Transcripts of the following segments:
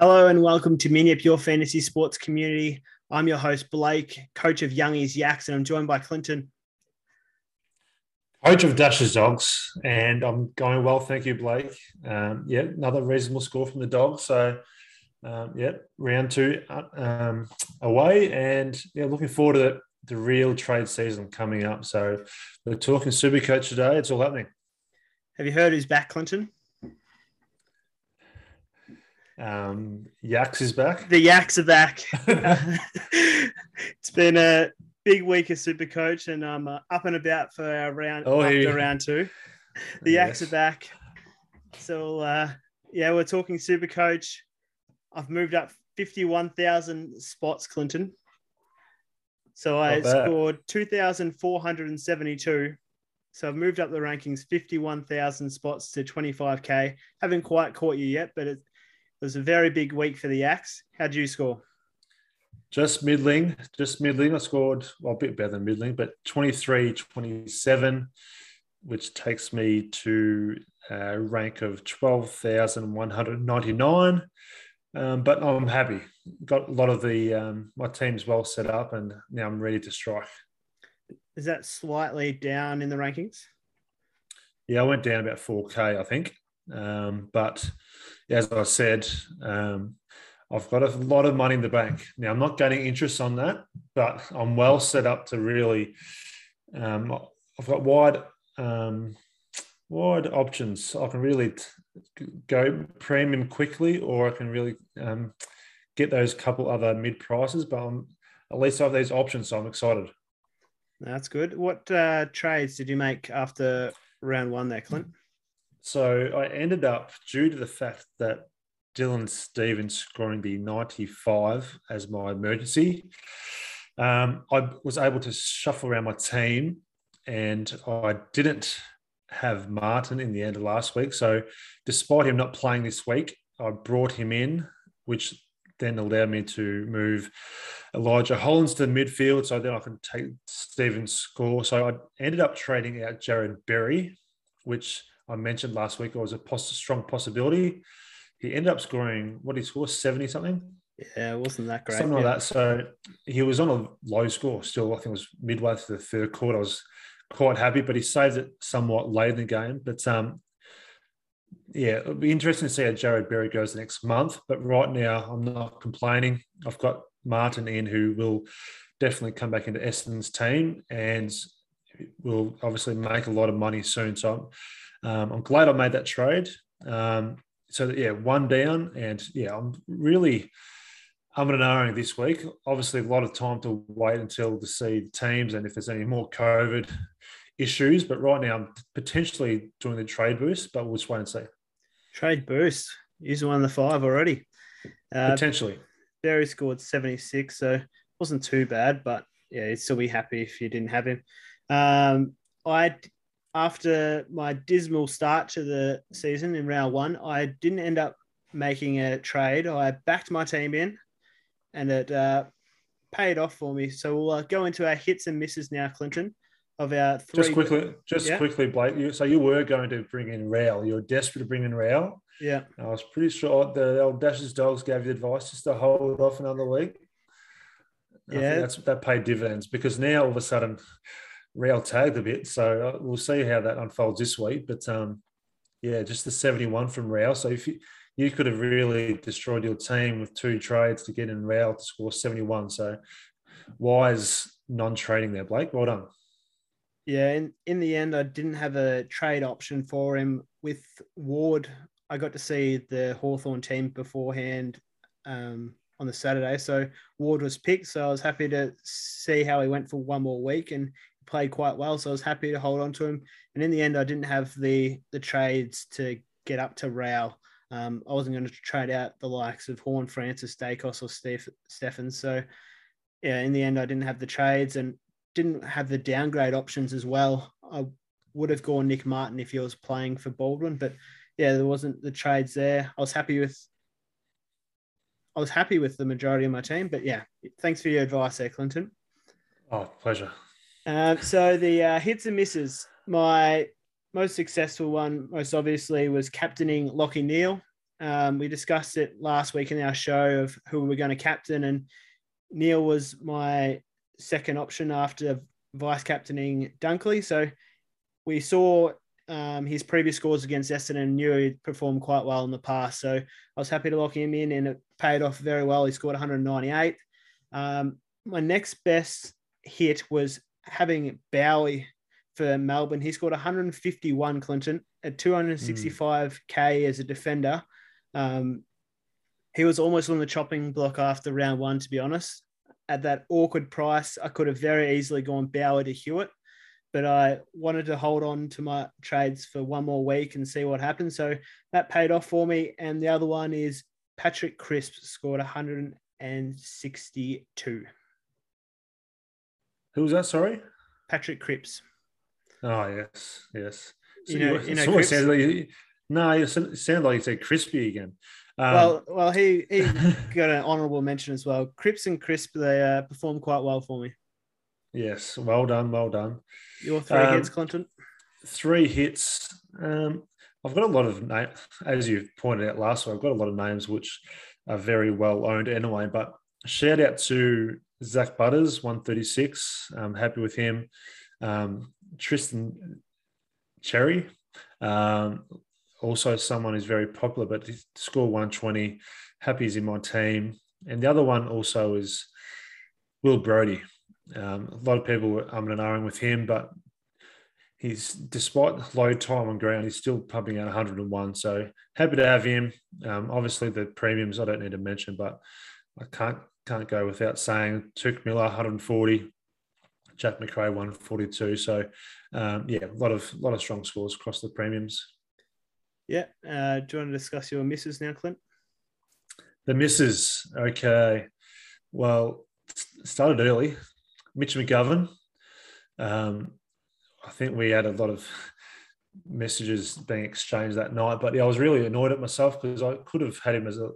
Hello and welcome to Mini Up Your Fantasy Sports Community. I'm your host, Blake, coach of Youngies Yaks, and I'm joined by Clinton. Coach of Dashes Dogs, and I'm going well, thank you, Blake. Um, yeah, another reasonable score from the Dogs. So, um, yeah, round two uh, um, away, and yeah, looking forward to the, the real trade season coming up. So, we're talking Super Coach today. It's all happening. Have you heard who's back, Clinton? Um, Yaks is back. The Yaks are back. it's been a big week of Super Coach, and I'm uh, up and about for our round oh, after yeah. round two. The yes. Yaks are back. So uh, yeah, we're talking Super Coach. I've moved up fifty-one thousand spots, Clinton. So I scored two thousand four hundred and seventy-two. So I've moved up the rankings 51,000 spots to 25K. Haven't quite caught you yet, but it, it was a very big week for the Yaks. How'd you score? Just middling, just middling. I scored well, a bit better than middling, but 23 27, which takes me to a rank of 12,199. Um, but I'm happy. Got a lot of the um, my team's well set up, and now I'm ready to strike. Is that slightly down in the rankings? Yeah, I went down about 4K, I think. Um, but as I said, um, I've got a lot of money in the bank. Now, I'm not getting interest on that, but I'm well set up to really. Um, I've got wide, um, wide options. I can really t- go premium quickly, or I can really um, get those couple other mid prices. But I'm, at least I have these options, so I'm excited. That's good. What uh, trades did you make after round one there, Clint? So I ended up, due to the fact that Dylan Stephens scoring the 95 as my emergency, um, I was able to shuffle around my team and I didn't have Martin in the end of last week. So despite him not playing this week, I brought him in, which then allowed me to move Elijah Hollands to the midfield. So then I can take Stephens' score. So I ended up trading out Jarrod Berry, which I mentioned last week, it was a poss- strong possibility. He ended up scoring what he score seventy something. Yeah, it wasn't that great. Something like that. So he was on a low score still. I think it was midway through the third quarter. I was quite happy, but he saved it somewhat late in the game. But um, yeah, it'll be interesting to see how Jarrod Berry goes the next month. But right now, I'm not complaining. I've got Martin in who will definitely come back into Essendon's team and will obviously make a lot of money soon. So um, I'm glad I made that trade. Um, so that, yeah, one down, and yeah, I'm really I'm and ahhing this week. Obviously, a lot of time to wait until to see the teams and if there's any more COVID issues. But right now, I'm potentially doing the trade boost, but we'll just wait and see. Trade boost. He's one of the five already. Uh, potentially. Berry scored 76, so wasn't too bad, but yeah, you'd still be happy if you didn't have him. Um, I after my dismal start to the season in round one, I didn't end up making a trade. I backed my team in, and it uh, paid off for me. So we'll uh, go into our hits and misses now, Clinton. Of our three. Just quickly, just yeah. quickly, Blake. You, so you were going to bring in Rowell. You were desperate to bring in Rowell. Yeah. I was pretty sure the old Dashes Dogs gave you advice just to hold off another week. Yeah, that's that paid dividends because now all of a sudden Rowell tagged a bit. So uh, we'll see how that unfolds this week. But um, yeah, just the 71 from Rowell. So if you, you could have really destroyed your team with two trades to get in Rowell to score 71. So wise non trading there, Blake. Well done. Yeah, in, in the end, I didn't have a trade option for him with Ward. I got to see the Hawthorn team beforehand um, on the Saturday. So Ward was picked. So I was happy to see how he went for one more week. And played quite well, so I was happy to hold on to him. And in the end, I didn't have the the trades to get up to Rowell. Um, I wasn't going to trade out the likes of Horne-Francis, Daicos, or Steph. So, yeah, in the end, I didn't have the trades and didn't have the downgrade options as well. I would have gone Nick Martin if he was playing for Baldwin, but yeah, there wasn't the trades there. I was happy with. I was happy with the majority of my team, but yeah, thanks for your advice there, Clinton. Oh, pleasure. Um, so the uh, hits and misses. My most successful one, most obviously, was captaining Lachie Neale. Um, we discussed it last week in our show of who we are going to captain, and Neale was my second option after vice captaining Dunkley. So we saw um, his previous scores against Essendon and knew he'd performed quite well in the past. So I was happy to lock him in, and it paid off very well. He scored 198. Um, my next best hit was having Bowey for Melbourne. He scored 151, Clinton, at 265k mm. as a defender. Um, he was almost on the chopping block after round one, to be honest. At that awkward price, I could have very easily gone Bowey to Hewett, but I wanted to hold on to my trades for one more week and see what happens. So that paid off for me. And the other one is Patrick Crisp scored 162. Who was that? Sorry, Patrick Cripps. Oh yes, yes. So you know, you, know, Cripps? Like you, no, it sounded like you said crispy again. Um, well, well, he he got an honourable mention as well. Cripps and Crisp they uh, performed quite well for me. Yes, well done, well done. Your three um, hits, Clinton. Three hits. Um, I've got a lot of names, as you pointed out last week. I've got a lot of names which are very well owned anyway. But shout out to Zak Butters, 136. I'm happy with him. Um, Tristan Xerri, um, also someone who's very popular, but he scored 120. Happy he's in my team. And the other one also is Will Brodie. Um, a lot of people were um and ahhing with him, but he's despite low time on ground, he's still pumping out 101. So happy to have him. Um, obviously, the premiums I don't need to mention, but I can't can't go without saying Touk Miller 140, Jack Macrae 142. So um, yeah, a lot of lot of strong scores across the premiums. Yeah. Uh, do you want to discuss your misses now, Clint? The misses. Okay. Well, started early. Mitch McGovern. Um, I think we had a lot of messages being exchanged that night, but yeah, I was really annoyed at myself because I could have had him as a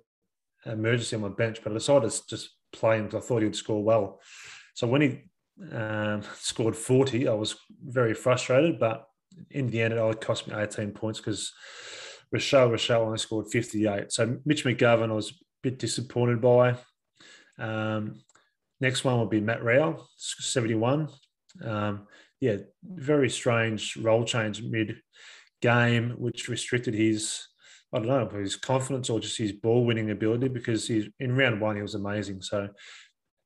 emergency on my bench, but I decided to just play him because I thought he'd score well. So when he um, scored 40, I was very frustrated, but in the end, it only cost me 18 points because Rachele Rachele only scored 58. So Mitch McGovern, I was a bit disappointed by. Um, next one will be Matt Rowell, 71. Um, yeah, very strange role change mid game, which restricted his I don't know, his confidence or just his ball winning ability because he's in round one, he was amazing. So,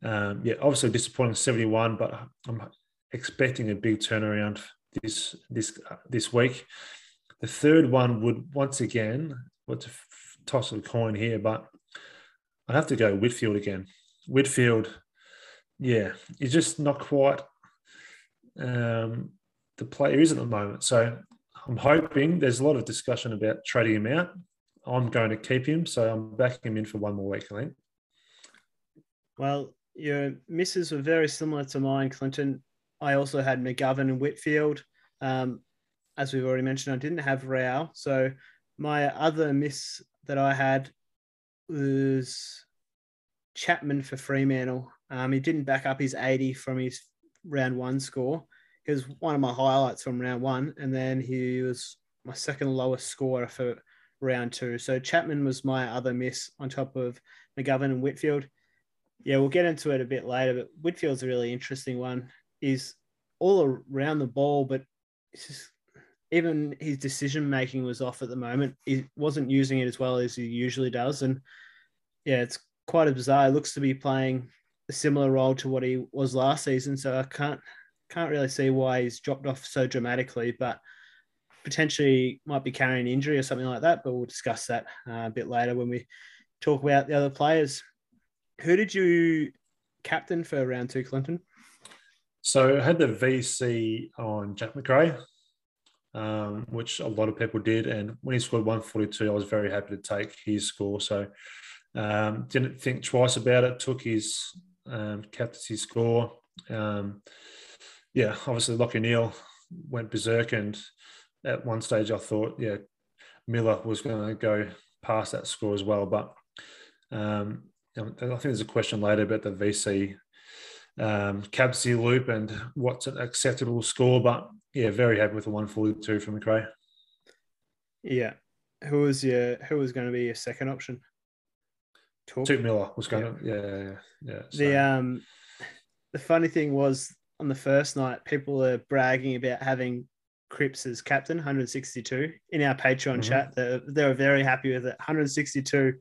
um, yeah, obviously disappointing 71, but I'm expecting a big turnaround this this this week. The third one would once again, what's a toss of a coin here, but I'd have to go Whitfield again. Whitfield, yeah, he's just not quite um, the player is at the moment. So I'm hoping there's a lot of discussion about trading him out. I'm going to keep him, so I'm backing him in for one more week, I think. Well, your misses were very similar to mine, Clinton. I also had McGovern and Whitfield. Um, as we've already mentioned, I didn't have Rowell. So my other miss that I had was Chapman for Fremantle. Um, he didn't back up his 80 from his round one score he was one of my highlights from round one, and then he was my second lowest scorer for round two. So Chapman was my other miss on top of McGovern and Whitfield. Yeah, we'll get into it a bit later, but Whitfield's a really interesting one. He's all around the ball, but just, even his decision making was off at the moment. He wasn't using it as well as he usually does, and yeah, it's quite a bizarre. Looks to be playing a similar role to what he was last season. So I can't can't really see why he's dropped off so dramatically, but potentially might be carrying injury or something like that. But we'll discuss that uh, a bit later when we talk about the other players. Who did you captain for round two, Clinton? So I had the VC on Jack Macrae, um, which a lot of people did. And when he scored 142, I was very happy to take his score. So um, didn't think twice about it, took his um, captaincy score. Um, yeah, obviously Lachie Neale went berserk, and at one stage I thought, yeah, Miller was going to go past that score as well. But um, I think there's a question later about the VC um, captaincy loop and what's an acceptable score. But yeah, very happy with the 142 from Macrae. Yeah. who was your who was going to be your second option? Touk Miller was going to yeah yeah yeah. So. The um the funny thing was on the first night, people are bragging about having Cripps as captain, 162 in our Patreon mm-hmm. chat. they're, they were very happy with it, 162,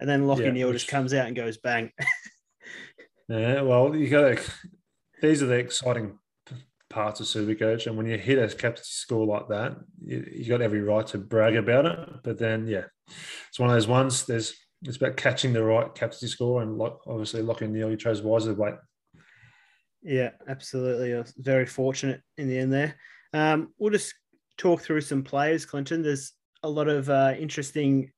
and then Lachie yeah, which... just comes out and goes bang. yeah, well, you got to. These are the exciting parts of Supercoach, and when you hit a captaincy score like that, you, you got every right to brag about it. But then, yeah, it's one of those ones. There's it's about catching the right captaincy score, and like obviously Lachie Neale, you chose wisely. Wait. Yeah, absolutely. I was very fortunate in the end there. Um, we'll just talk through some players, Clinton. There's a lot of uh, interesting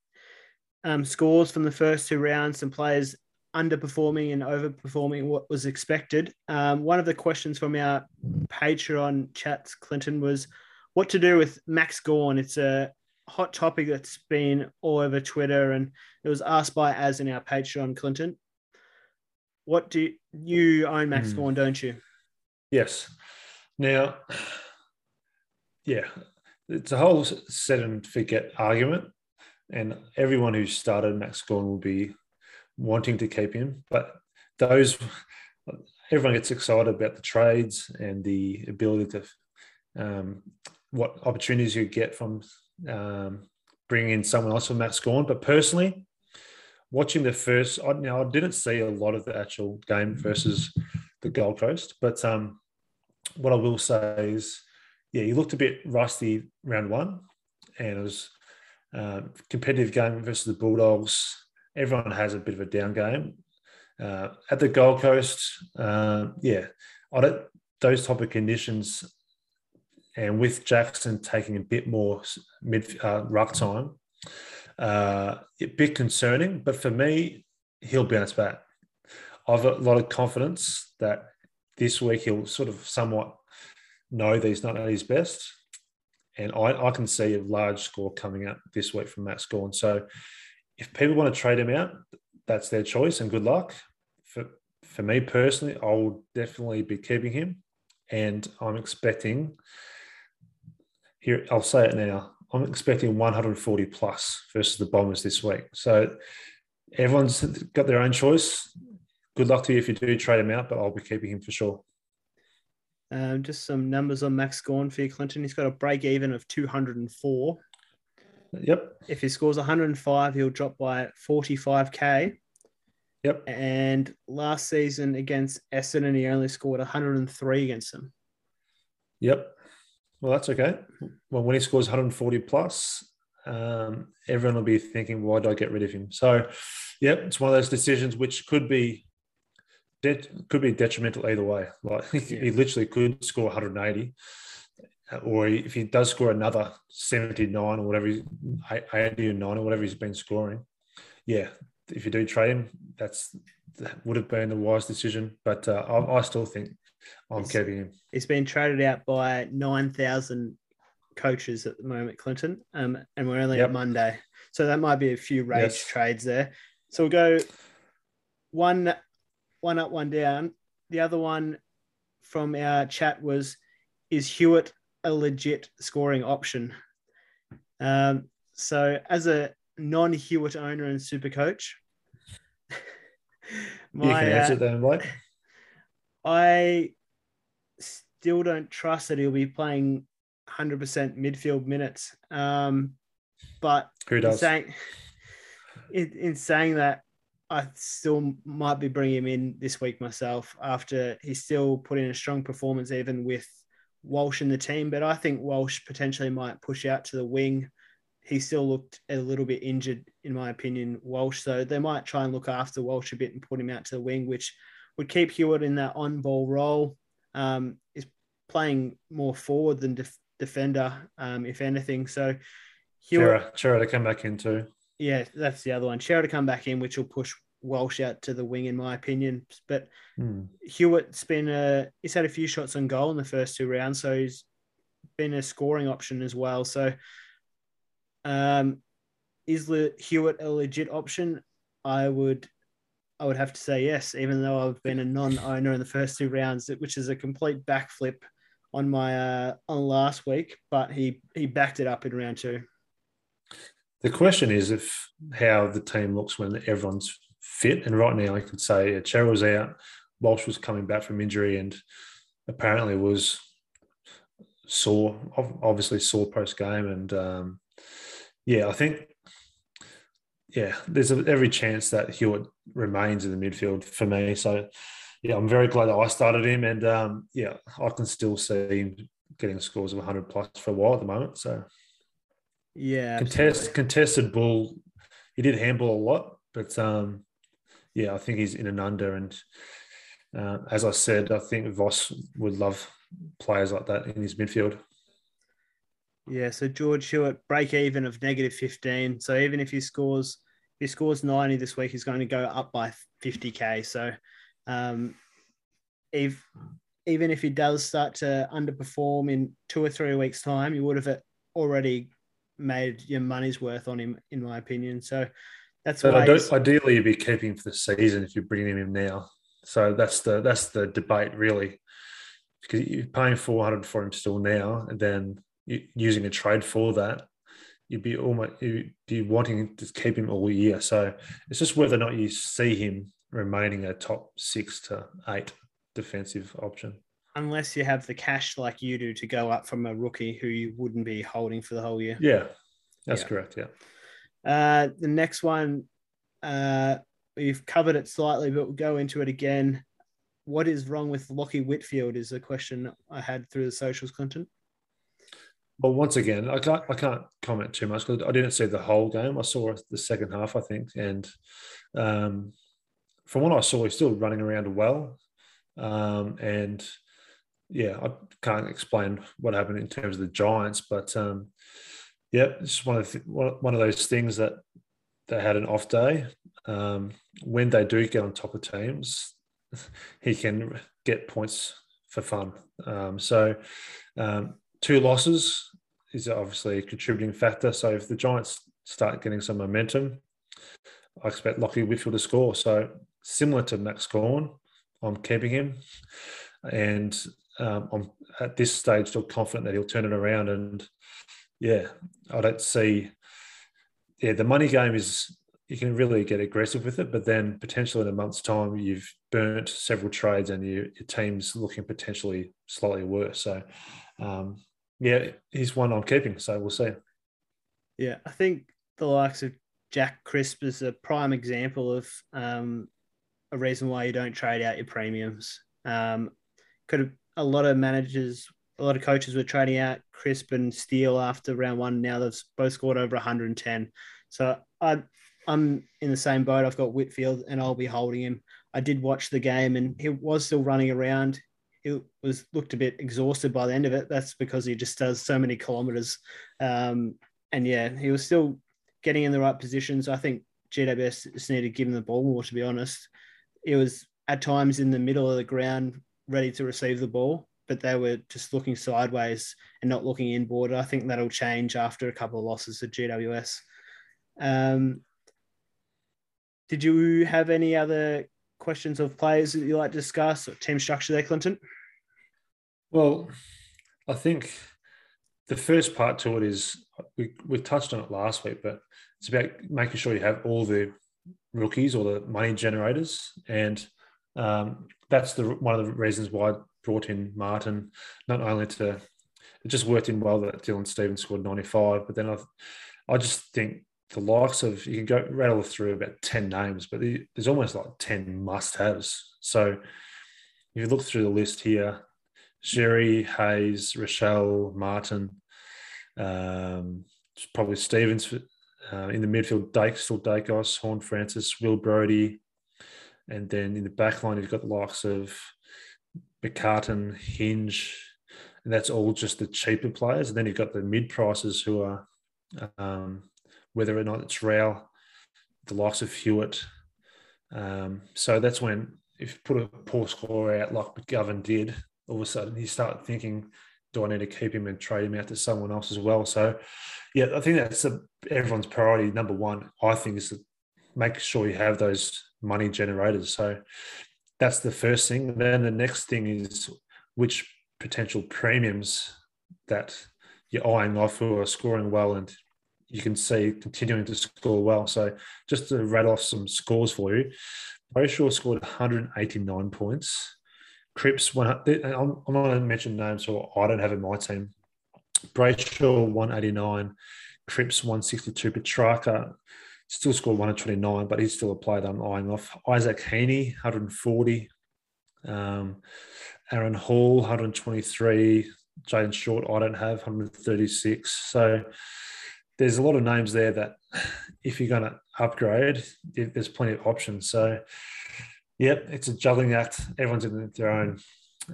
um, scores from the first two rounds, some players underperforming and overperforming what was expected. Um, one of the questions from our Patreon chats, Clinton, was what to do with Max Gawn. It's a hot topic that's been all over Twitter, and it was asked by as in our Patreon, Clinton. What do you, you own Max mm. Gawn, don't you? Yes. Now, yeah, it's a whole set and forget argument, and everyone who started Max Gawn will be wanting to keep him. But those, everyone gets excited about the trades and the ability to, um, what opportunities you get from um, bringing in someone else for Max Gawn. But personally, watching the first, I, now I didn't see a lot of the actual game versus the Gold Coast, but um, what I will say is yeah, he looked a bit rusty round one, and it was uh, competitive game versus the Bulldogs. Everyone has a bit of a down game. Uh, at the Gold Coast, uh, yeah, I don't, those type of conditions, and with Jackson taking a bit more mid uh, ruck time, uh, a bit concerning. But for me, he'll bounce back. I've a lot of confidence that this week he'll sort of somewhat know that he's not at his best. And I, I can see a large score coming up this week from Max Gawn. So if people want to trade him out, that's their choice and good luck. For for me personally, I will definitely be keeping him. And I'm expecting here, I'll say it now. I'm expecting 140 plus versus the Bombers this week. So everyone's got their own choice. Good luck to you if you do trade him out, but I'll be keeping him for sure. Um, just some numbers on Max Gawn for you, Clinton. He's got a break even of 204. Yep. If he scores 105, he'll drop by 45k. Yep. And last season against Essendon, he only scored 103 against them. Yep. Well, that's okay. Well, when he scores 140 plus, um, everyone will be thinking, why did I get rid of him? So, yep, it's one of those decisions which could be could be detrimental either way. Like yeah. he literally could score 180, or if he does score another 79 or whatever, 80 or 9 or whatever he's been scoring. Yeah, if you do trade him, that's that would have been the wise decision. But uh, I, I, still think I'm he's, keeping him. He's been traded out by 9,000 coaches at the moment, Clinton, um, and we're only yep. at Monday, so that might be a few rage yes. trades there. So we'll go one one up, one down. The other one from our chat was Is Hewett a legit scoring option? Um, so, as a non-Hewett owner and super coach, my, you can answer uh, then, Blake. I still don't trust that he'll be playing 100% midfield minutes. Um, but who does? In saying, in, in saying that, I still might be bringing him in this week myself after he still put in a strong performance, even with Walsh in the team. But I think Walsh potentially might push out to the wing. He still looked a little bit injured, in my opinion, Walsh. So they might try and look after Walsh a bit and put him out to the wing, which would keep Hewett in that on ball role. Um, is playing more forward than def- defender, um, if anything. So Hewett, Cerra, to come back in too yeah, that's the other one. Cerra to come back in, which will push Walsh out to the wing, in my opinion. But mm. Hewett's been a he's had a few shots on goal in the first two rounds, so he's been a scoring option as well. So, um, is Le- Hewett a legit option? I would, I would have to say yes, even though I've been a non-owner in the first two rounds, which is a complete backflip on my uh, on last week. But he he backed it up in round two. The question is if how the team looks when everyone's fit. And right now, I could say yeah, was out, Walsh was coming back from injury, and apparently was sore, obviously sore post game. And um, yeah, I think yeah, there's every chance that Hewett remains in the midfield for me. So yeah, I'm very glad that I started him, and um, yeah, I can still see him getting scores of 100 plus for a while at the moment. So yeah, contest, contested ball. He did handball a lot, but um, yeah, I think he's in an under. And uh, as I said, I think Voss would love players like that in his midfield. Yeah, so George Hewett break even of negative 15. So even if he scores if he scores 90 this week, he's going to go up by 50k. So um, if even if he does start to underperform in two or three weeks' time, you would have already made your money's worth on him, in my opinion. So that's but why ideally you'd be keeping for the season if you're bringing him now. So that's the that's the debate really, because you're paying 400 for him still now, and then using a trade for that, you'd be almost you'd be wanting to keep him all year. So it's just whether or not you see him remaining a top six to eight defensive option. Unless you have the cash like you do to go up from a rookie who you wouldn't be holding for the whole year. Yeah, that's yeah. correct. Yeah. Uh, the next one, uh, we've covered it slightly, but we'll go into it again. What is wrong with Lachie Whitfield is a question I had through the socials content. Well, once again, I can't I can't comment too much because I didn't see the whole game. I saw the second half, I think, and um, from what I saw, he's still running around well. Um, and yeah, I can't explain what happened in terms of the Giants, but um, yeah, it's one of the, one of those things that they had an off day. Um, when they do get on top of teams, he can get points for fun. Um, so um, two losses is obviously a contributing factor. So if the Giants start getting some momentum, I expect Lachie Whitfield to score. So similar to Max Gawn, I'm keeping him, and um, I'm at this stage still confident that he'll turn it around. And yeah, I don't see. Yeah, the money game is you can really get aggressive with it, but then potentially in a month's time you've burnt several trades and you, your team's looking potentially slightly worse. So um, yeah, he's one I'm keeping. So we'll see. Yeah, I think the likes of Jack Crisp is a prime example of um, a reason why you don't trade out your premiums. Um, could have, a lot of managers, a lot of coaches were trading out Crisp and Steele after round one. Now they've both scored over 110. So I, I'm in the same boat. I've got Whitfield and I'll be holding him. I did watch the game and he was still running around. He was looked a bit exhausted by the end of it. That's because he just does so many kilometers. Um, and yeah, he was still getting in the right positions. I think GWS just needed to give him the ball more, to be honest. It was at times in the middle of the ground, ready to receive the ball, but they were just looking sideways and not looking inboard. I think that'll change after a couple of losses to GWS. Um, did you have any other questions of players that you like to discuss or team structure there, Clinton? Well, I think the first part to it is we, we touched on it last week, but it's about making sure you have all the rookies or the money generators. And um, that's the one of the reasons why I brought in Martin, not only to, it just worked in well that Dylan Stevens scored 95, but then I, I just think the likes of, you can go rattle through about 10 names, but there's almost like 10 must haves. So if you look through the list here, Xerri, Hayes, Rachele, Martin, um, probably Stephens uh, in the midfield, Dake, still Daicos, Horne-Francis, Will Brodie. And then in the back line, you've got the likes of McCartan, Hinge, and that's all just the cheaper players. And then you've got the mid prices who are, um, whether or not it's Rowell, the likes of Hewett. Um, so that's when, if you put a poor score out like McGovern did, all of a sudden you start thinking, do I need to keep him and trade him out to someone else as well? So, yeah, I think that's a, everyone's priority. Number one, I think, is to make sure you have those money generators. So that's the first thing. Then the next thing is which potential premiums that you're eyeing off who are scoring well and you can see continuing to score well. So just to rattle off some scores for you, Brayshaw scored 189 points. Cripps, one, I'm, I'm not going to mention names, so I don't have in my team. Brayshaw 189, Cripps 162, Petrarca still scored 129, but he's still a player that I'm eyeing off. Isaac Heaney, 140. Um, Aaron Hall, 123. Jayden Short, I don't have 136. So there's a lot of names there that if you're going to upgrade, there's plenty of options. So, yep, it's a juggling act. Everyone's in their own.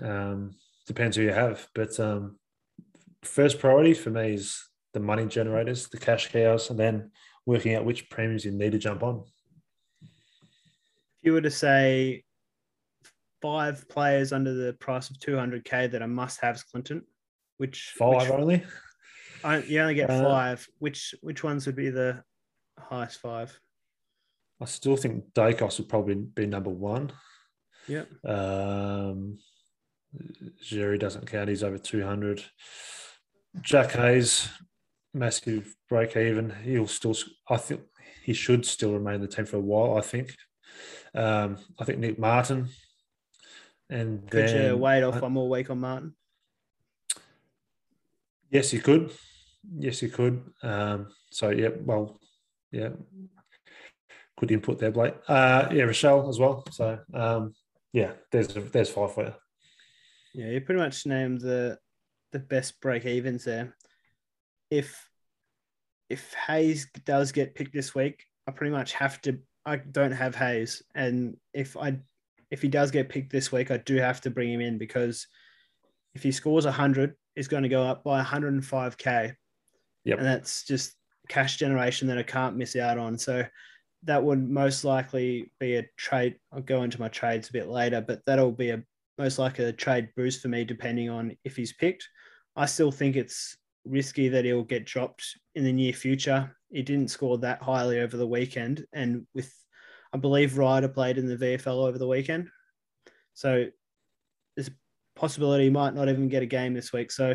Um, depends who you have. But um, first priority for me is the money generators, the cash cows, and then working out which premiums you need to jump on. If you were to say five players under the price of 200k that are must-haves, Clinton, which five which, only? I, you only get uh, five. Which which ones would be the highest five? I still think Daicos would probably be number one. Yeah. Um, Jerry doesn't count. He's over 200. Jack Hayes, massive break even. He'll still, I think he should still remain in the team for a while, I think. Um, I think Nick Martin. And could then, you wait off one more week on Martin? Yes, he could. Yes, he could. Um, so yeah, well, yeah, good input there, Blake. Uh, yeah, Rachele as well. So um, yeah, there's there's five for you. Yeah, you pretty much named the the best break evens there. If if Hayes does get picked this week, I pretty much have to. I don't have Hayes, and if I if he does get picked this week, I do have to bring him in because if he scores hundred, is going to go up by 105k. Yep. And that's just cash generation that I can't miss out on. So that would most likely be a trade. I'll go into my trades a bit later, but that'll be a most likely a trade boost for me depending on if he's picked. I still think it's risky that he'll get dropped in the near future. He didn't score that highly over the weekend, and with I believe Ryder played in the VFL over the weekend, so there's a possibility he might not even get a game this week. So,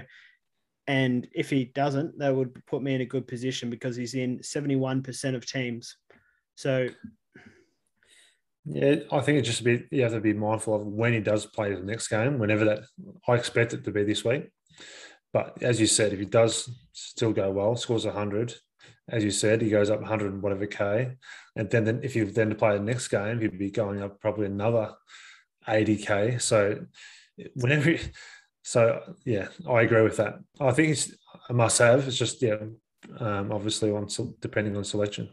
and if he doesn't, that would put me in a good position because he's in 71% of teams. So, yeah, I think it's just a bit, you have to be mindful of when he does play the next game, whenever that, I expect it to be this week. But as you said, if he does still go well, scores 100, as you said, he goes up 100 and whatever K. And then, then if you then play the next game, he'd be going up probably another 80K. So whenever. So yeah, I agree with that. I think it's a must-have. It's just yeah, um, obviously on depending on selection.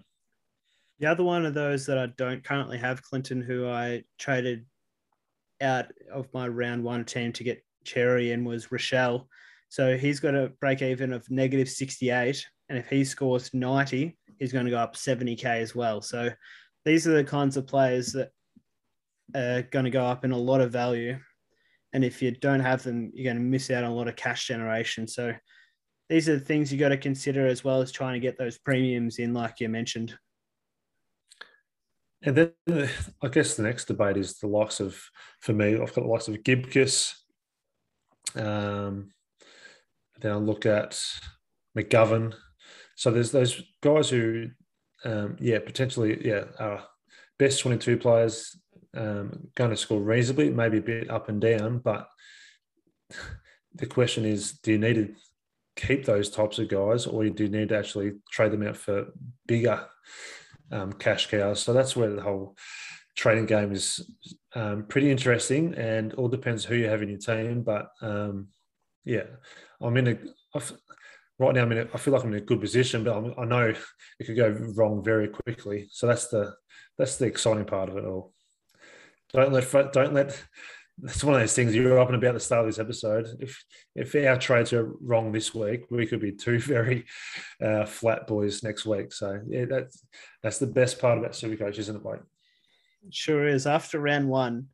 The other one of those that I don't currently have, Clinton, who I traded out of my round one team to get Xerri in was Rachele. So he's got a break even of negative 68. And if he scores 90, he's going to go up 70K as well. So these are the kinds of players that are going to go up in a lot of value and if you don't have them, you're going to miss out on a lot of cash generation. So these are the things you got to consider as well as trying to get those premiums in, like you mentioned. And then I guess the next debate is the likes of, for me, I've got the likes of Gibcus. Um, then I look at McGovern. So there's those guys who, um, yeah, potentially, yeah, are best 22 players um, going to score reasonably, maybe a bit up and down. But the question is, do you need to keep those types of guys, or do you need to actually trade them out for bigger um, cash cows? So that's where the whole trading game is um, pretty interesting, and all depends who you have in your team. But um, yeah, I'm in a I've, right now. I'm in a, I feel like I'm in a good position, but I'm, I know it could go wrong very quickly. So that's the that's the exciting part of it all. Don't let don't let. It's one of those things you were up and about the start of this episode. If if our trades are wrong this week, we could be two very uh, flat boys next week. So yeah, that's that's the best part about Supercoach, isn't it, Blake? Sure is. After round one,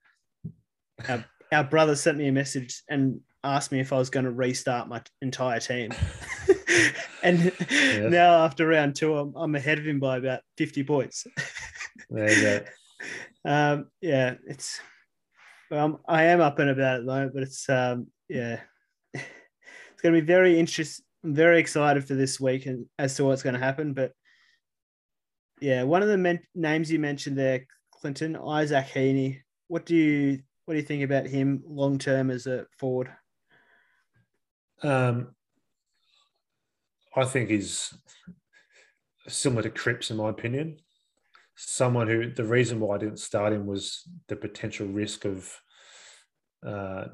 our, our brother sent me a message and asked me if I was going to restart my entire team. and now after round two, I'm, I'm ahead of him by about 50 points. there you go um, yeah, it's um, I am up and about at the moment, but it's um, yeah, it's going to be very interest, I'm very excited for this week and as to what's going to happen. But yeah, one of the men- names you mentioned there, Clinton Isaac Heaney. What do you what do you think about him long term as a forward? Um, I think he's similar to Cripps in my opinion. Someone who the reason why I didn't start him was the potential risk of uh,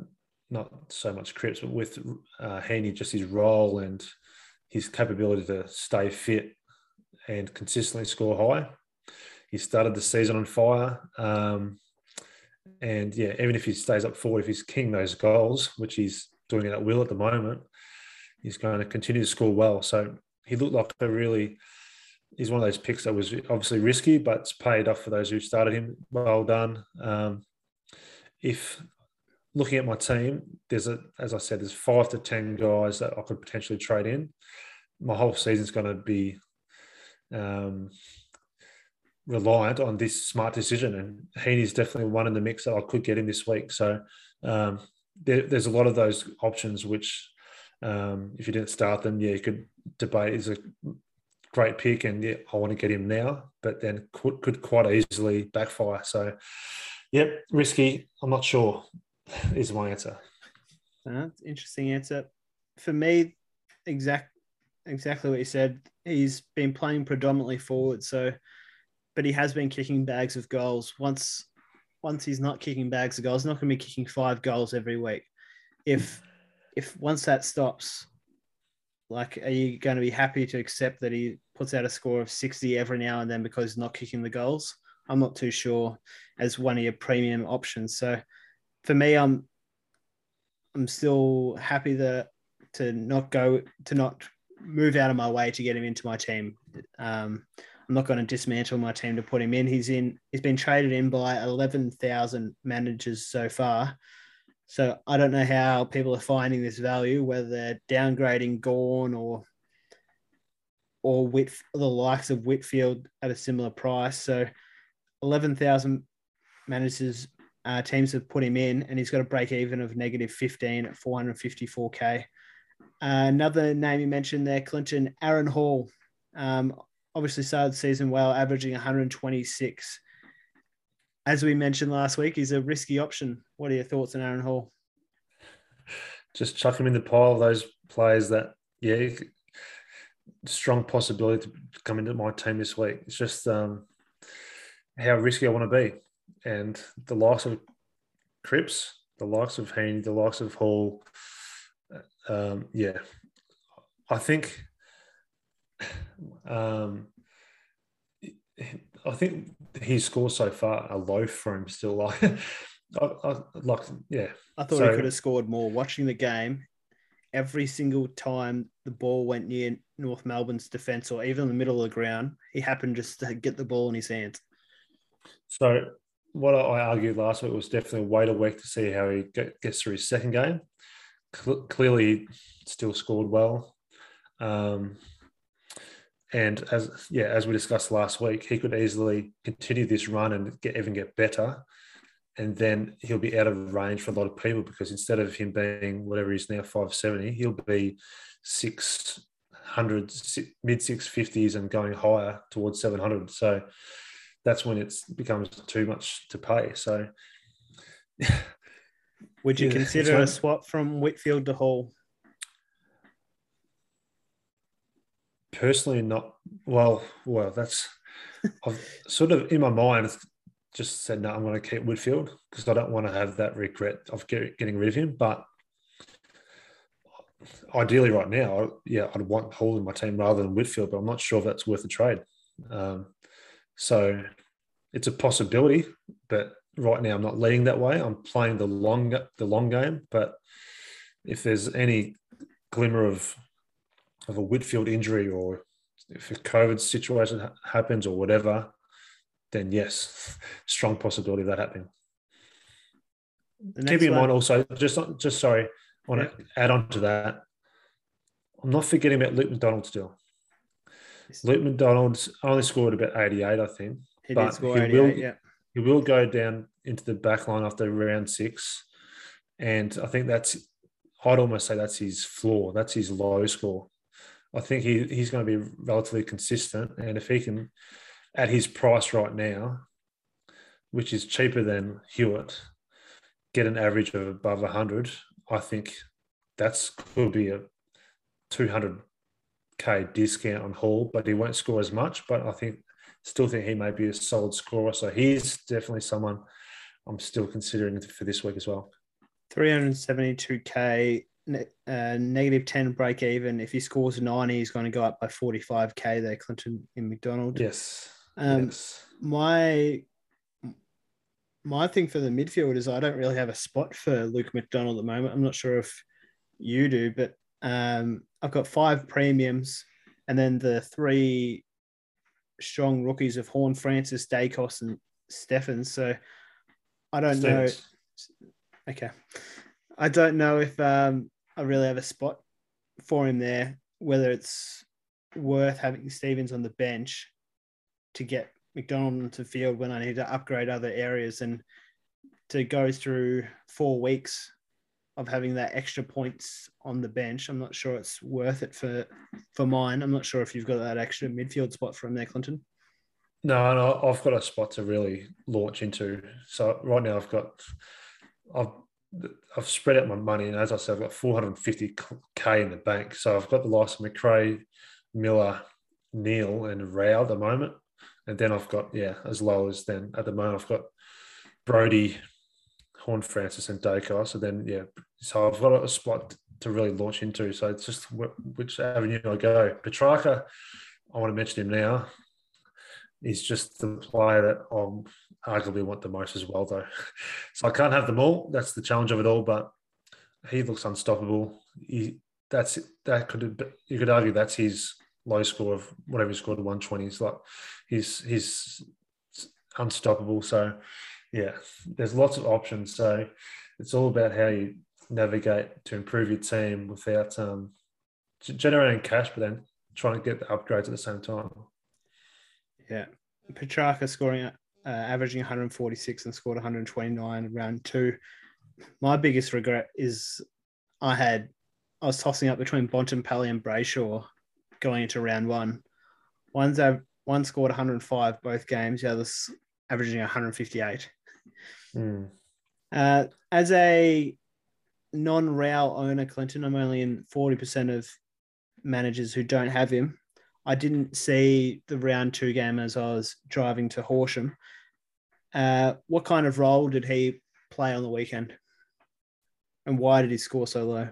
not so much Cripps, but with uh, just his role and his capability to stay fit and consistently score high. He started the season on fire. Um, and yeah, even if he stays up forward, if he's king those goals, which he's doing it at will at the moment, he's going to continue to score well. So he looked like a really, he's one of those picks that was obviously risky, but it's paid off for those who started him. Well done. Um, if looking at my team, there's a, as I said, there's five to 10 guys that I could potentially trade in. My whole season's going to be um, reliant on this smart decision. And Heaney's definitely one in the mix that I could get in this week. So um, there, there's a lot of those options which, um, if you didn't start them, yeah, you could debate is a great pick, and yeah, I want to get him now, but then could could quite easily backfire. So, yep, risky. I'm not sure. Is my answer. Uh, interesting answer. For me, exact exactly what you said. He's been playing predominantly forward, so but he has been kicking bags of goals. Once once he's not kicking bags of goals, not going to be kicking five goals every week. If if once that stops, like, are you going to be happy to accept that he puts out a score of sixty every now and then because he's not kicking the goals? I'm not too sure as one of your premium options. So for me, I'm I'm still happy that to not go to not move out of my way to get him into my team. Um, I'm not going to dismantle my team to put him in. He's in. He's been traded in by 11,000 managers so far. So I don't know how people are finding this value, whether they're downgrading Gawn or or Whit, the likes of Whitfield at a similar price. So 11,000 managers uh, teams have put him in, and he's got a break even of negative 15 at 454k. Uh, another name you mentioned there, Clinton Aaron Hall. Um, obviously started the season well, averaging 126. As we mentioned last week, he's a risky option. What are your thoughts on Aaron Hall? Just chuck him in the pile of those players that, yeah, strong possibility to come into my team this week. It's just um, how risky I want to be. And the likes of Cripps, the likes of Heaney, the likes of Hall, um, yeah, I think um, I think his score so far are low for him still. Like, I, I, like yeah. I thought so, he could have scored more. Watching the game, every single time the ball went near North Melbourne's defence or even in the middle of the ground, he happened just to get the ball in his hands. So what I argued last week was definitely wait a week to see how he gets through his second game. Clearly, still scored well. Um, and as yeah, as we discussed last week, he could easily continue this run and get even get better. And then he'll be out of range for a lot of people because instead of him being whatever he's now 570, he'll be 600, mid 650s and going higher towards 700. So that's when it becomes too much to pay. So would you yeah, consider a swap from Whitfield to Hall? personally not well well that's i've sort of in my mind just said no i'm going to keep whitfield because i don't want to have that regret of get, getting rid of him. But ideally right now yeah i'd want Hall in my team rather than whitfield but i'm not sure if that's worth a trade. Um, so it's a possibility but right now i'm not leading that way. I'm playing the long the long game but if there's any glimmer of of a Whitfield injury or if a COVID situation happens or whatever, then yes, strong possibility of that happening. Keep in mind also, just just sorry, I want yeah. to add on to that. I'm not forgetting about Luke McDonald still. Luke McDonald's only scored about 88, I think. He but did score 88, will, yeah. He will go down into the back line after round six. And I think that's, I'd almost say that's his floor. That's his low score I think he, he's going to be relatively consistent. And if he can, at his price right now, which is cheaper than Hewett, get an average of above 100, I think that's could be a 200k discount on Hall, but he won't score as much. But I think still think he may be a solid scorer. So he's definitely someone I'm still considering for this week as well. 372k, uh, negative 10 break even. If he scores 90, he's going to go up by 45k there, Clinton in McDonald. Yes. Um, yes. My my thing for the midfield is I don't really have a spot for Luke McDonald at the moment. I'm not sure if you do, but um, I've got five premiums and then the three strong rookies of Horne, Francis, Daicos, and Stephens. So I don't Stephens. know. Okay. I don't know if um, I really have a spot for him there, whether it's worth having Stephens on the bench to get McDonald into field when I need to upgrade other areas and to go through four weeks of having that extra points on the bench. I'm not sure it's worth it for for mine. I'm not sure if you've got that extra midfield spot from there, Clinton. No, no, I've got a spot to really launch into. So right now I've got I've I've spread out my money, and as I said, I've got 450k in the bank. So I've got the likes of Macrae, Miller, Neale, and Rowell at the moment, and then I've got yeah, as low as then at the moment I've got Brodie, Horn Francis, and Daicos. So then yeah, so I've got a spot to really launch into. So it's just which avenue I go. Petracca, I want to mention him now. He's just the player that I arguably want the most as well, though. So I can't have them all. That's the challenge of it all. But he looks unstoppable. He, that's that could you could argue that's his low score of whatever he scored, one twenty. It's like he's he's unstoppable. So yeah, there's lots of options. So it's all about how you navigate to improve your team without um, generating cash, but then trying to get the upgrades at the same time. Yeah. Petracca scoring, uh, averaging 146 and scored 129 round two. My biggest regret is I had, I was tossing up between Bontempelli and Brayshaw going into round one. One's one scored 105 both games, the other's averaging 158. Mm. Uh, as a non-Rowell owner, Clinton, I'm only in 40% of managers who don't have him. I didn't see the round two game as I was driving to Horsham. Uh, what kind of role did he play on the weekend? And why did he score so low?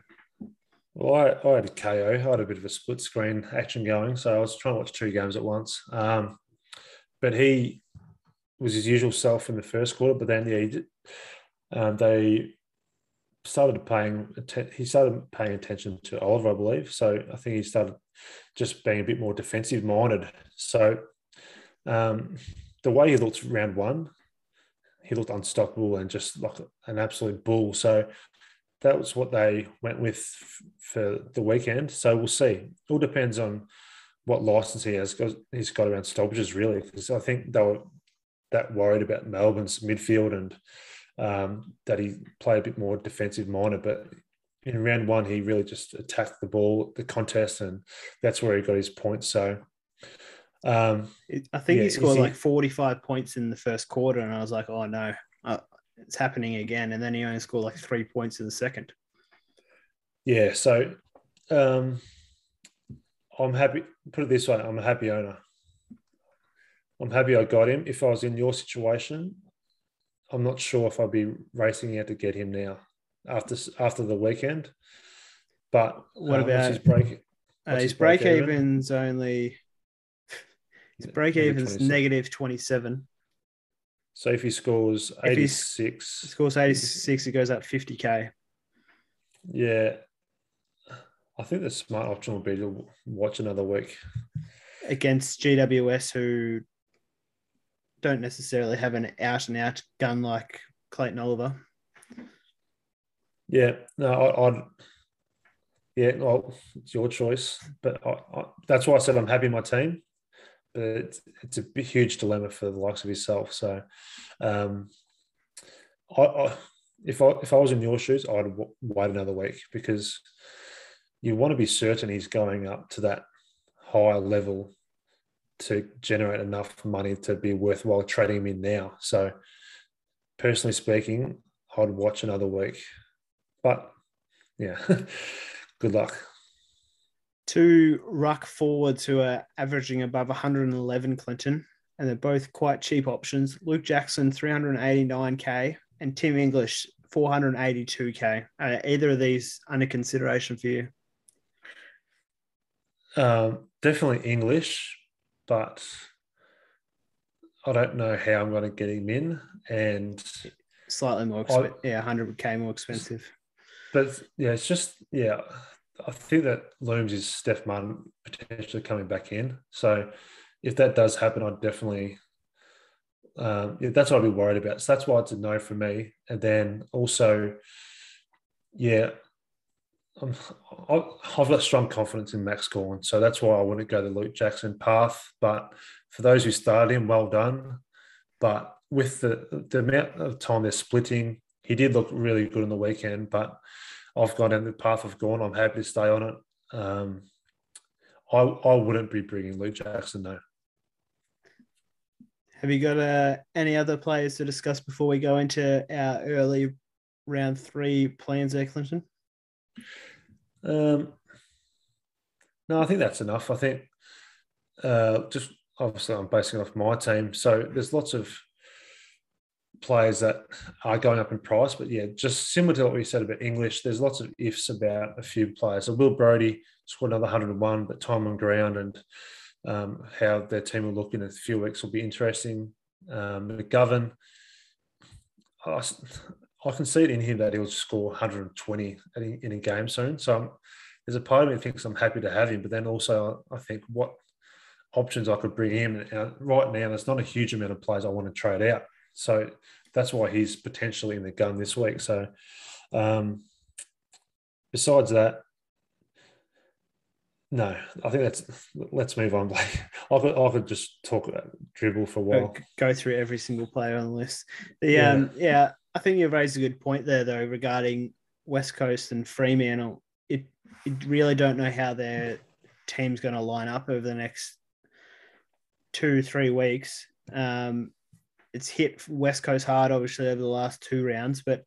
Well, I, I had a KO. I had a bit of a split screen action going. So I was trying to watch two games at once. Um, but he was his usual self in the first quarter. But then, yeah, did, um, they started paying he started paying attention to Oliver, I believe. So I think he started just being a bit more defensive minded. So um, the way he looked round one, he looked unstoppable and just like an absolute bull. So that was what they went with for the weekend. So we'll see. It all depends on what license he has. Got he's got around stoppages really, because I think they were that worried about Melbourne's midfield and um, that he played a bit more defensive minded. But in round one, he really just attacked the ball, the contest, and that's where he got his points. So um, I think yeah, he scored he, like 45 points in the first quarter, and I was like, oh no, uh, it's happening again. And then he only scored like three points in the second. Yeah. So um, I'm happy, put it this way I'm a happy owner. I'm happy I got him. If I was in your situation, I'm not sure if I'd be racing out to get him now after after the weekend. But what um, about his break? Uh, his, break, break even's only his break even's negative 27. So if he scores 86, scores 86, it goes up 50k. Yeah. I think the smart option would be to watch another week against GWS, who don't necessarily have an out and out gun like Clayton Oliver. Yeah, no, I, would Yeah, well, it's your choice, but I, I, that's why I said I'm happy my team. But it's, it's a huge dilemma for the likes of yourself. So, um, I, if I if I was in your shoes, I'd wait another week because you want to be certain he's going up to that higher level to generate enough money to be worthwhile trading him in now. So, personally speaking, I'd watch another week. But yeah, good luck. Two ruck forwards who are averaging above 111 Clinton, and they're both quite cheap options. Luke Jackson, 389k, and Tim English, 482k. Are either of these under consideration for you? Um, definitely English, but I don't know how I'm going to get him in. And slightly more expensive. Yeah, 100k more expensive. But yeah, it's just, yeah, I think that looms is Stef Martin potentially coming back in. So if that does happen, I'd definitely, um, yeah, that's what I'd be worried about. So that's why it's a no for me. And then also, yeah, i have got strong confidence in Max Gawn, so that's why I wouldn't go the Luke Jackson path. But for those who started him, well done. But with the the amount of time they're splitting, he did look really good on the weekend. But I've gone down the path of Gawn. I'm happy to stay on it. Um, I I wouldn't be bringing Luke Jackson though. Have you got uh, any other players to discuss before we go into our early round three plans there, Clinton? Um, no, I think that's enough. I think uh, just obviously I'm basing it off my team, so there's lots of players that are going up in price, but yeah, just similar to what we said about English, there's lots of ifs about a few players. So Will Brodie scored another 101, but time on ground and um, how their team will look in a few weeks will be interesting. Um, McGovern, I can see it in him that he'll score 120 in, in a game soon. So I'm, there's a part of me that thinks I'm happy to have him, but then also I think what options I could bring in. right now, there's not a huge amount of players I want to trade out. So that's why he's potentially in the gun this week. So um, besides that, no, I think that's. Let's move on, Blake. I could, I could just talk dribble for a while. Go through every single player on the list. The yeah. um, yeah, I think you've raised a good point there, though, regarding West Coast and Fremantle. It, it really don't know how their team's going to line up over the next two, three weeks. Um, it's hit West Coast hard, obviously, over the last two rounds, but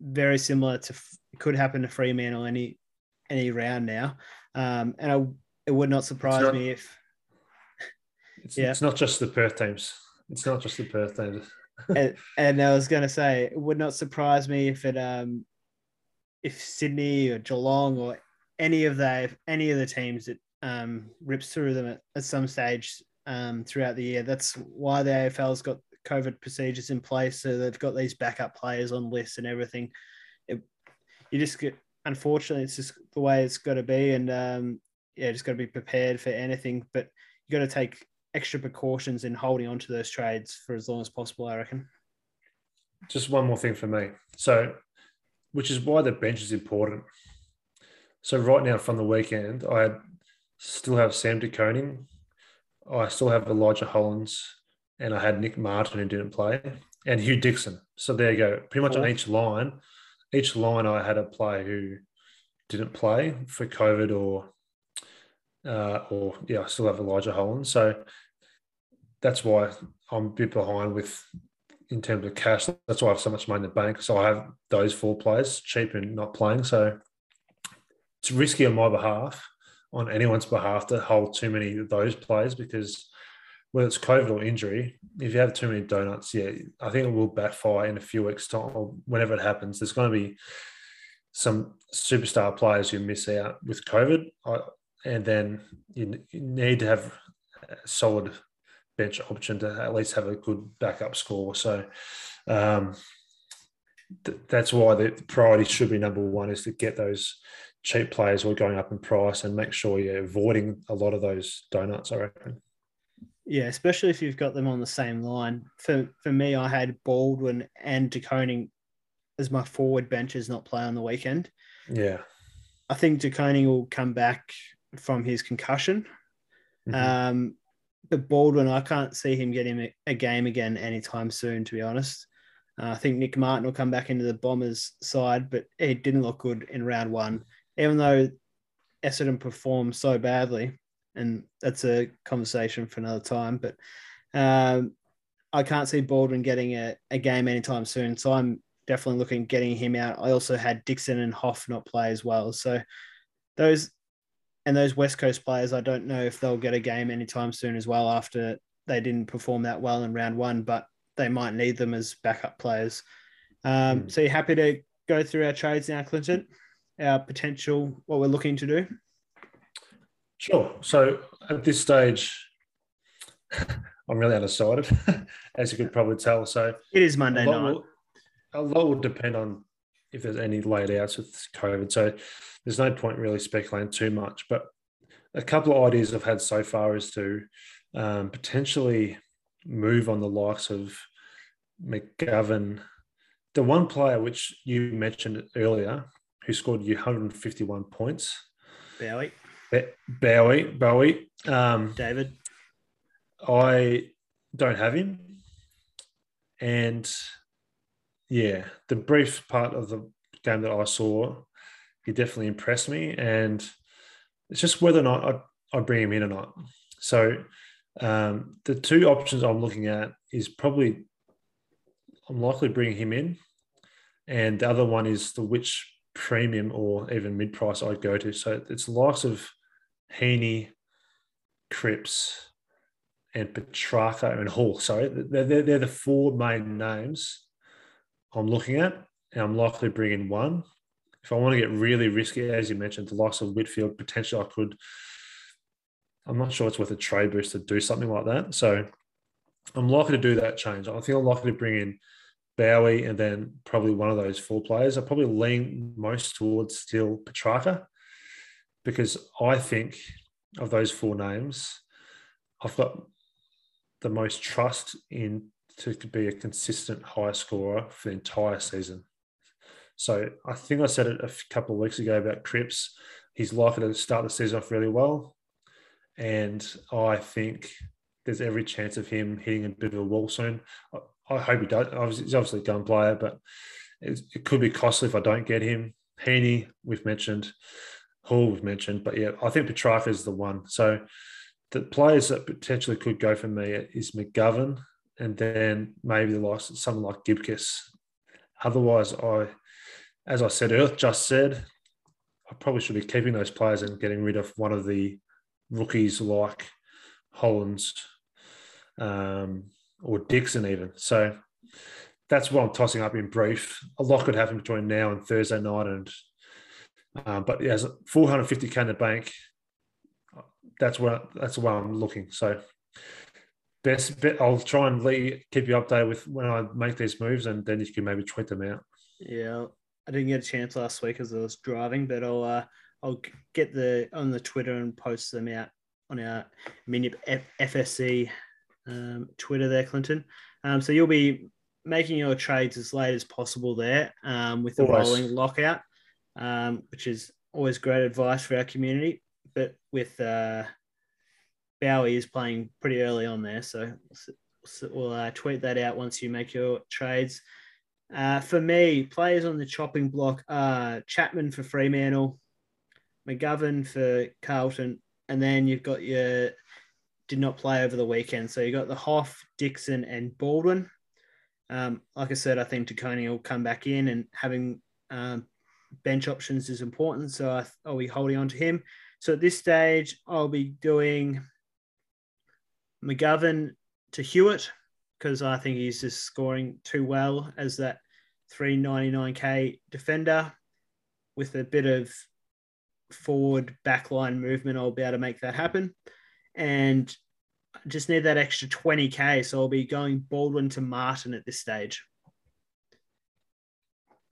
very similar to could happen to Fremantle any any round now. Um, and I, it would not surprise not, me if. It's, yeah. it's not just the Perth teams. It's not just the Perth teams and, and, I was going to say, it would not surprise me if it, um, if Sydney or Geelong or any of the any of the teams that um, rips through them at, at some stage um, throughout the year. That's why the AFL's got COVID procedures in place, so they've got these backup players on lists and everything. It, you just get, unfortunately, it's just the way it's got to be, and um, yeah, just got to be prepared for anything. But you got to take extra precautions in holding on to those trades for as long as possible, I reckon. Just one more thing for me. So, which is why the bench is important. So, right now from the weekend, I still have Sam De Koning, I still have Elijah Hollands, and I had Nick Martin who didn't play, and Hugh Dixon. So, there you go. Pretty much on each line, each line I had a player who didn't play for COVID or uh, or yeah, I still have Elijah Holland. So that's why I'm a bit behind with in terms of cash. That's why I have so much money in the bank. So I have those four players cheap and not playing. So it's risky on my behalf, on anyone's behalf, to hold too many of those players because whether it's COVID or injury, if you have too many donuts, yeah, I think it will backfire in a few weeks' time or whenever it happens. There's going to be some superstar players who miss out with COVID, and then you, need to have solid bench option to at least have a good backup score. So um, th- that's why the priority should be number one is to get those cheap players who are going up in price and make sure you're avoiding a lot of those donuts, I reckon. Yeah, especially if you've got them on the same line. For for me, I had Baldwin and De Koning as my forward benches not play on the weekend. Yeah. I think De Koning will come back from his concussion. Mm-hmm. Um, but Baldwin, I can't see him getting a game again anytime soon, to be honest. Uh, I think Nick Martin will come back into the Bombers side, but he didn't look good in round one. Even though Essendon performed so badly, and that's a conversation for another time. But um, I can't see Baldwin getting a, a game anytime soon. So I'm definitely looking getting him out. I also had Dixon and Hoff not play as well. So those and those West Coast players, I don't know if they'll get a game anytime soon as well after they didn't perform that well in round one, but they might need them as backup players. Um, mm. So you're happy to go through our trades now, Clinton? Our potential, what we're looking to do? Sure. So at this stage, I'm really undecided, as you could probably tell. So it is Monday a night. Will, a lot will depend on if there's any laid outs with COVID. So there's no point really speculating too much. But a couple of ideas I've had so far is to um, potentially move on the likes of McGovern. The one player which you mentioned earlier, who scored you 151 points. Bowey. Bowey. Bowey. Um, David. I don't have him. And yeah, the brief part of the game that I saw, he definitely impressed me. And it's just whether or not I, I bring him in or not. So um, the two options I'm looking at is probably I'm likely bringing him in, and the other one is the which premium or even mid price I'd go to. So it's likes of Heaney, Cripps, and Petracca and Hall. Sorry, they're, they're, they're the four main names I'm looking at, and I'm likely bringing in one. If I want to get really risky, as you mentioned, the likes of Whitfield, potentially I could. I'm not sure it's worth a trade boost to do something like that. So I'm likely to do that change. I think I'm likely to bring in Bowey and then probably one of those four players. I probably lean most towards still Petracca because I think of those four names, I've got the most trust in to be a consistent high scorer for the entire season. So I think I said it a couple of weeks ago about Cripps. He's likely to start the season off really well. And I think there's every chance of him hitting a bit of a wall soon. I, hope he does. He's obviously a gun player, but it could be costly if I don't get him. Heaney, we've mentioned. Hall, we've mentioned. But yeah, I think Petracca is the one. So the players that potentially could go for me is McGovern and then maybe the likes of someone like Gibcus. Otherwise, I, as I said earlier, just said, I probably should be keeping those players and getting rid of one of the rookies like Hollands um, or Dixon, even. So that's what I'm tossing up in brief. A lot could happen between now and Thursday night, and uh, but yeah, 450k in the bank. That's where that's where I'm looking. So best bit. I'll try and keep you updated with when I make these moves, and then you can maybe tweet them out. Yeah, I didn't get a chance last week as I was driving, but I'll uh, I'll get the on the Twitter and post them out on our Minion FSC um, Twitter there, Clinton. Um, so you'll be making your trades as late as possible there um, with the always. rolling lockout, um, which is always great advice for our community. But with uh, Bowey is playing pretty early on there, so we'll uh, tweet that out once you make your trades. Uh, for me, players on the chopping block are Chapman for Fremantle, McGovern for Carlton, and then you've got your did not play over the weekend. So you got the Hoff, Dixon, and Baldwin. Um, like I said, I think Koning will come back in, and having um, bench options is important. So I, I'll be holding on to him. So at this stage, I'll be doing McGovern to Hewett because I think he's just scoring too well as that 399k defender with a bit of forward backline movement. I'll be able to make that happen. And I just need that extra 20k. So I'll be going Baldwin to Martin at this stage.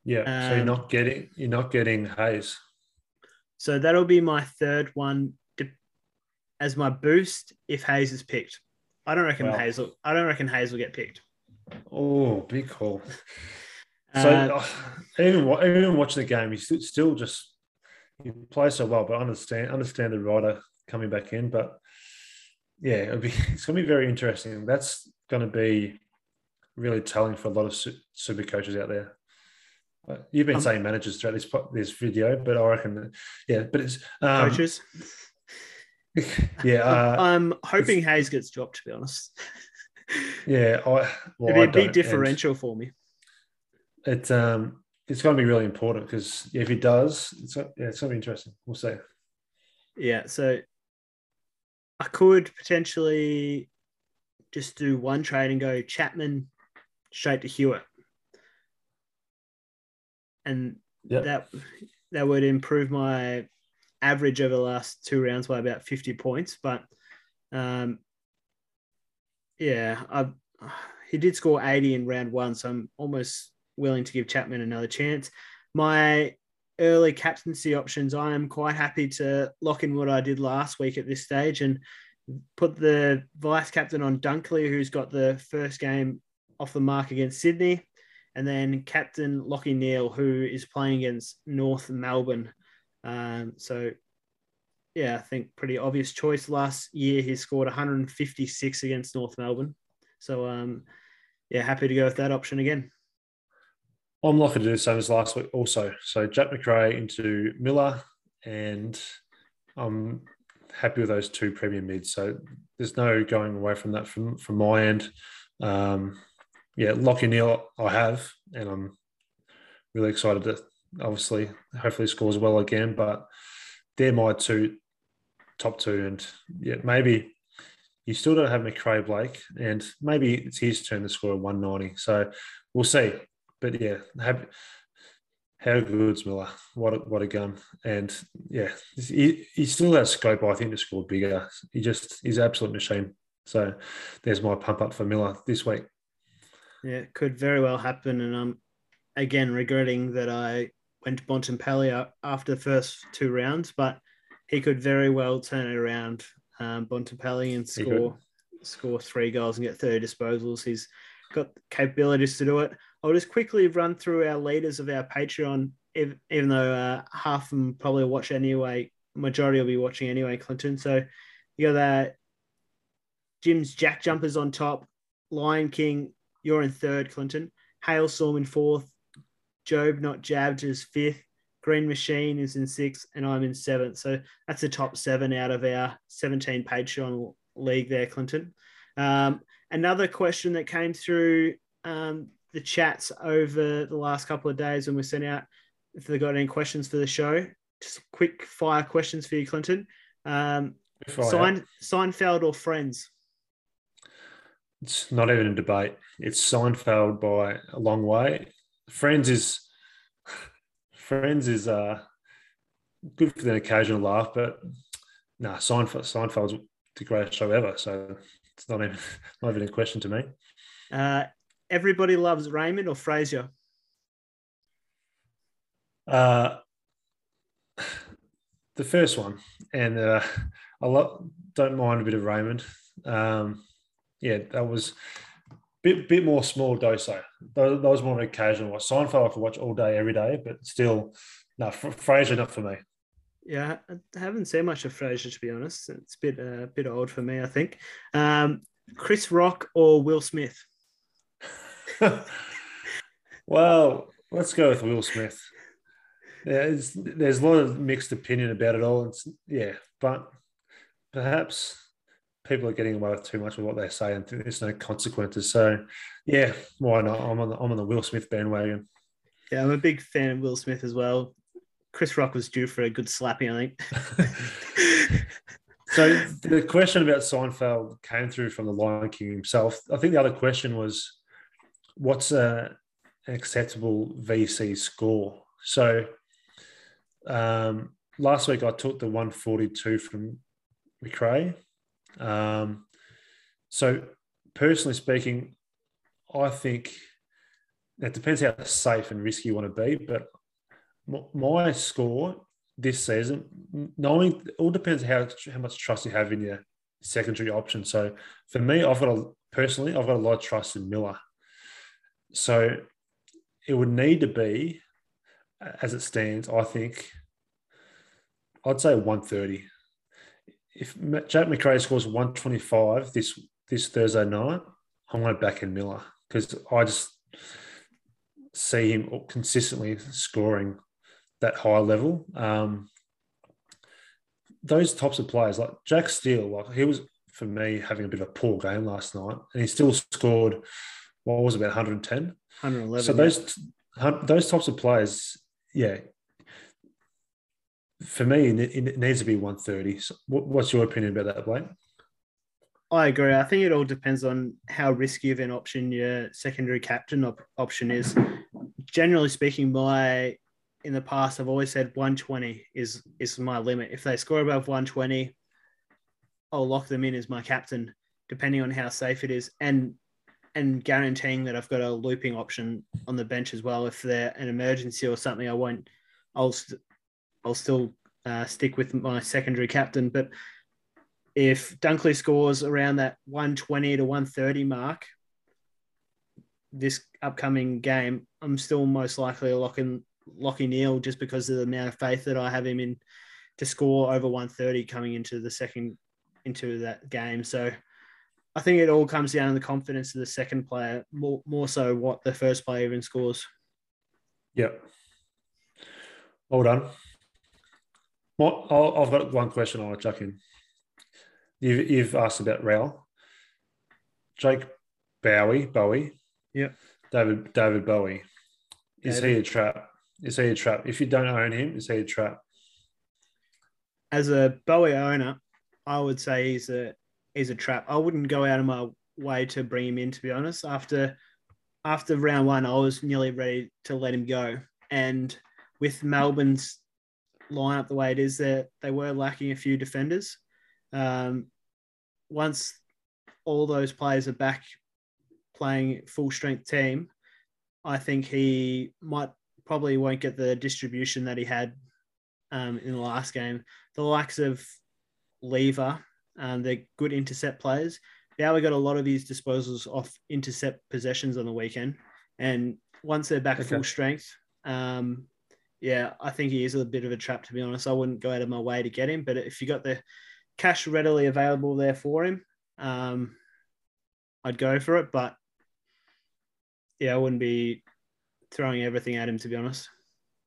Yeah. Um, so you're um, not getting you're not getting Hayes. So that'll be my third one as my boost if Hayes is picked. I don't reckon well, Hayes. Will, I don't reckon Hayes will get picked. Oh, big call. So uh, even even watching the game, he's still just he plays so well. But understand understand the Ryder coming back in. But yeah, it'll be it's going to be very interesting. That's going to be really telling for a lot of super coaches out there. You've been um, saying managers throughout this this video, but I reckon, yeah, but it's um, coaches. yeah, uh, I'm hoping Hayes gets dropped. To be honest, yeah, I, well, it'd be I a big and differential for me. It um, it's going to be really important because if he does, it's yeah, it's going to be interesting. We'll see. Yeah, so I could potentially just do one trade and go Chapman straight to Hewett, and Yep. that that would improve my average over the last two rounds by about fifty points. But um, yeah, I he did score eighty in round one, so I'm almost willing to give Chapman another chance. My early captaincy options, I am quite happy to lock in what I did last week at this stage and put the vice captain on Dunkley, who's got the first game off the mark against Sydney, and then captain Lachie Neale, who is playing against North Melbourne. Um, so, yeah, I think pretty obvious choice. Last year, he scored 156 against North Melbourne. So, um, yeah, happy to go with that option again. I'm likely to do the same as last week also. So Jack Macrae into Miller, and I'm happy with those two premium mids. So there's no going away from that from from my end. Um, yeah, Lachie Neale I have, and I'm really excited to obviously hopefully scores well again. But they're my two top two, and yeah, maybe you still don't have Macrae Blake, and maybe it's his turn to score a 190. So we'll see. But yeah, have, how good's Miller? What a, what a gun! And yeah, he, he still has scope, I think, to score bigger. He just he's an absolute machine. So there's my pump up for Miller this week. Yeah, it could very well happen. And I'm again regretting that I went to Bontempelli after the first two rounds, but he could very well turn it around, um, Bontempelli, and score score three goals and get 30 disposals. He's got capabilities to do it. I'll just quickly run through our leaders of our Patreon, ev- even though uh, half of them probably watch anyway. Majority will be watching anyway, Clinton. So you got that Jim's Jack Jumpers on top, Lion King, you're in third, Clinton. Hailstorm in fourth, Job Not Jabbed is fifth, Green Machine is in sixth, and I'm in seventh. So that's the top seven out of our 17 Patreon league there, Clinton. Um, another question that came through um, the chats over the last couple of days when we sent out if they got any questions for the show. Just quick fire questions for you, Clinton. Um, Sein, Seinfeld or Friends? It's not even a debate. It's Seinfeld by a long way. Friends is Friends is uh good for the occasional laugh, but nah, Seinfeld Seinfeld's the greatest show ever. So it's not even not even a question to me. Uh, Everybody loves Raymond or Frasier? Uh, the first one, and uh, I lo- don't mind a bit of Raymond. Um, yeah, that was bit bit more small dose. though. That, was more of an occasional watch. Seinfeld I could watch all day, every day, but still, no, Fr- Frasier not for me. Yeah, I haven't seen much of Frasier to be honest. It's a bit a uh, bit old for me, I think. Um, Chris Rock or Will Smith? well, let's go with Will Smith. Yeah, it's, there's a lot of mixed opinion about it all. It's, yeah, but perhaps people are getting away with too much with what they say and there's no consequences. So, yeah, why not? I'm on the, I'm on the Will Smith bandwagon. Yeah, I'm a big fan of Will Smith as well. Chris Rock was due for a good slapping, I think. So the question about Seinfeld came through from the Lion King himself. I think the other question was, what's a, an acceptable VC score? So um, last week I took the 142 from Macrae. Um, so personally speaking, I think it depends how safe and risky you want to be, but my score this season, knowing it all depends how how much trust you have in your secondary option. So for me, I've got a personally, I've got a lot of trust in Miller. So it would need to be, as it stands, I think, I'd say 130. If Jack Macrae scores 125 this this Thursday night, I'm going to back in Miller because I just see him consistently scoring that high level. Um, those types of players, like Jack Steele, like he was for me having a bit of a poor game last night, and he still scored what was it, about 110. 111. So those those types of players, yeah, for me, it needs to be 130. So what's your opinion about that, Blake? I agree. I think it all depends on how risky of an option your secondary captain op- option is. Generally speaking, my in the past I've always said 120 is is my limit. If they score above 120, I'll lock them in as my captain, depending on how safe it is, and and guaranteeing that I've got a looping option on the bench as well. If they're an emergency or something, I won't. I'll st- I'll still uh, stick with my secondary captain. But if Dunkley scores around that 120 to 130 mark this upcoming game, I'm still most likely locking Lachie Neale just because of the amount of faith that I have him in to score over 130 coming into the second into that game. So I think it all comes down to the confidence of the second player, more, more so what the first player even scores. Yep. Well done. Well, I've got one question I want to chuck in. You've, you've asked about Rail. Jake Bowey, Bowey. Yep. David David Bowie. Is David. he a trap? Is he a trap? If you don't own him, is he a trap? As a Bowey owner, I would say he's a he's a trap. I wouldn't go out of my way to bring him in. To be honest, after after round one, I was nearly ready to let him go. And with Melbourne's lineup the way it is, that they were lacking a few defenders. Um, once all those players are back playing full strength team, I think he might probably won't get the distribution that he had um, in the last game. The likes of Lever, um, they're good intercept players. Now we got a lot of these disposals off intercept possessions on the weekend, and once they're back okay. full strength, um, yeah, I think he is a bit of a trap to be honest. I wouldn't go out of my way to get him, but if you got the cash readily available there for him, um, I'd go for it. But yeah, I wouldn't be throwing everything at him to be honest.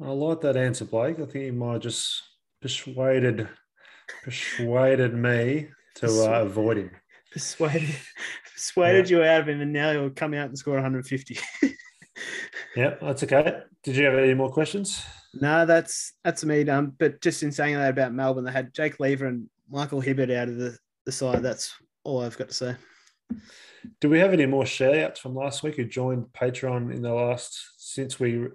I like that answer, Blake. I think you might have just persuaded persuaded me to uh, avoid him. Persuaded persuaded yeah. you out of him, and now he'll come out and score 150. yeah, that's okay. Did you have any more questions? No, that's that's me done. But just in saying that about Melbourne, they had Jake Lever and Michael Hibberd out of the, the side. That's all I've got to say. Do we have any more shout from last week who joined Patreon in the last since we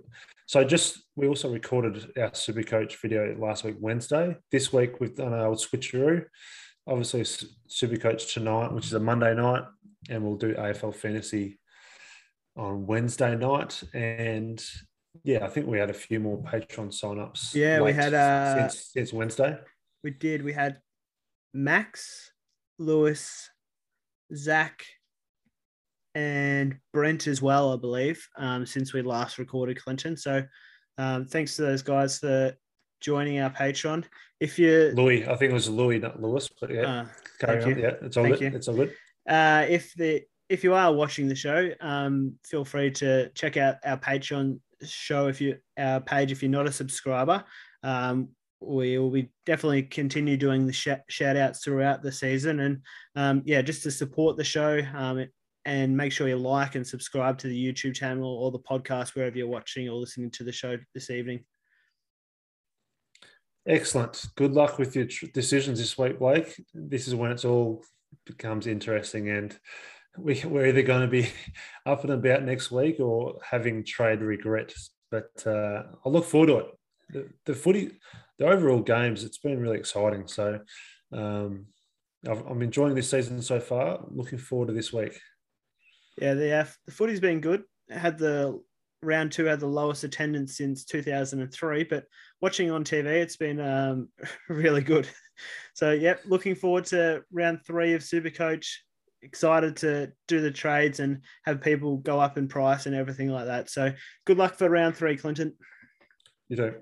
so just we also recorded our super coach video last week Wednesday. This week we've done our switcheroo. Obviously super coach tonight, which is a Monday night, and we'll do AFL fantasy on Wednesday night. And yeah, I think we had a few more Patreon sign-ups. Yeah, we had uh since, since Wednesday. We did. We had Max, Lewis, Zach, and Brent as well, I believe, um, since we last recorded Clinton. So um, thanks to those guys for joining our Patreon. If you Louis, I think it was Louis, not Lewis, but yeah, uh, carry on. You. Yeah, it's all thank good. You. It's all good. Uh, if the if you are watching the show, um, feel free to check out our Patreon show if you our page if you're not a subscriber. Um, we will be definitely continue doing the sh- shout outs throughout the season. And um, yeah just to support the show um, and make sure you like and subscribe to the youtube channel or the podcast wherever you're watching or listening to the show this evening. Excellent. Good luck with your tr- decisions this week blake. This is when it's all becomes interesting and we, we're either going to be up and about next week or having trade regrets but uh, i look forward to it the, the footy the overall games, it's been really exciting. So um, I'm enjoying this season so far. Looking forward to this week. Yeah, the uh, the footy's been good. had the round two had the lowest attendance since 2003, but watching on TV, it's been um, really good. So, yep, looking forward to round three of Supercoach. Excited to do the trades and have people go up in price and everything like that. So, good luck for round three, Clinton. You do.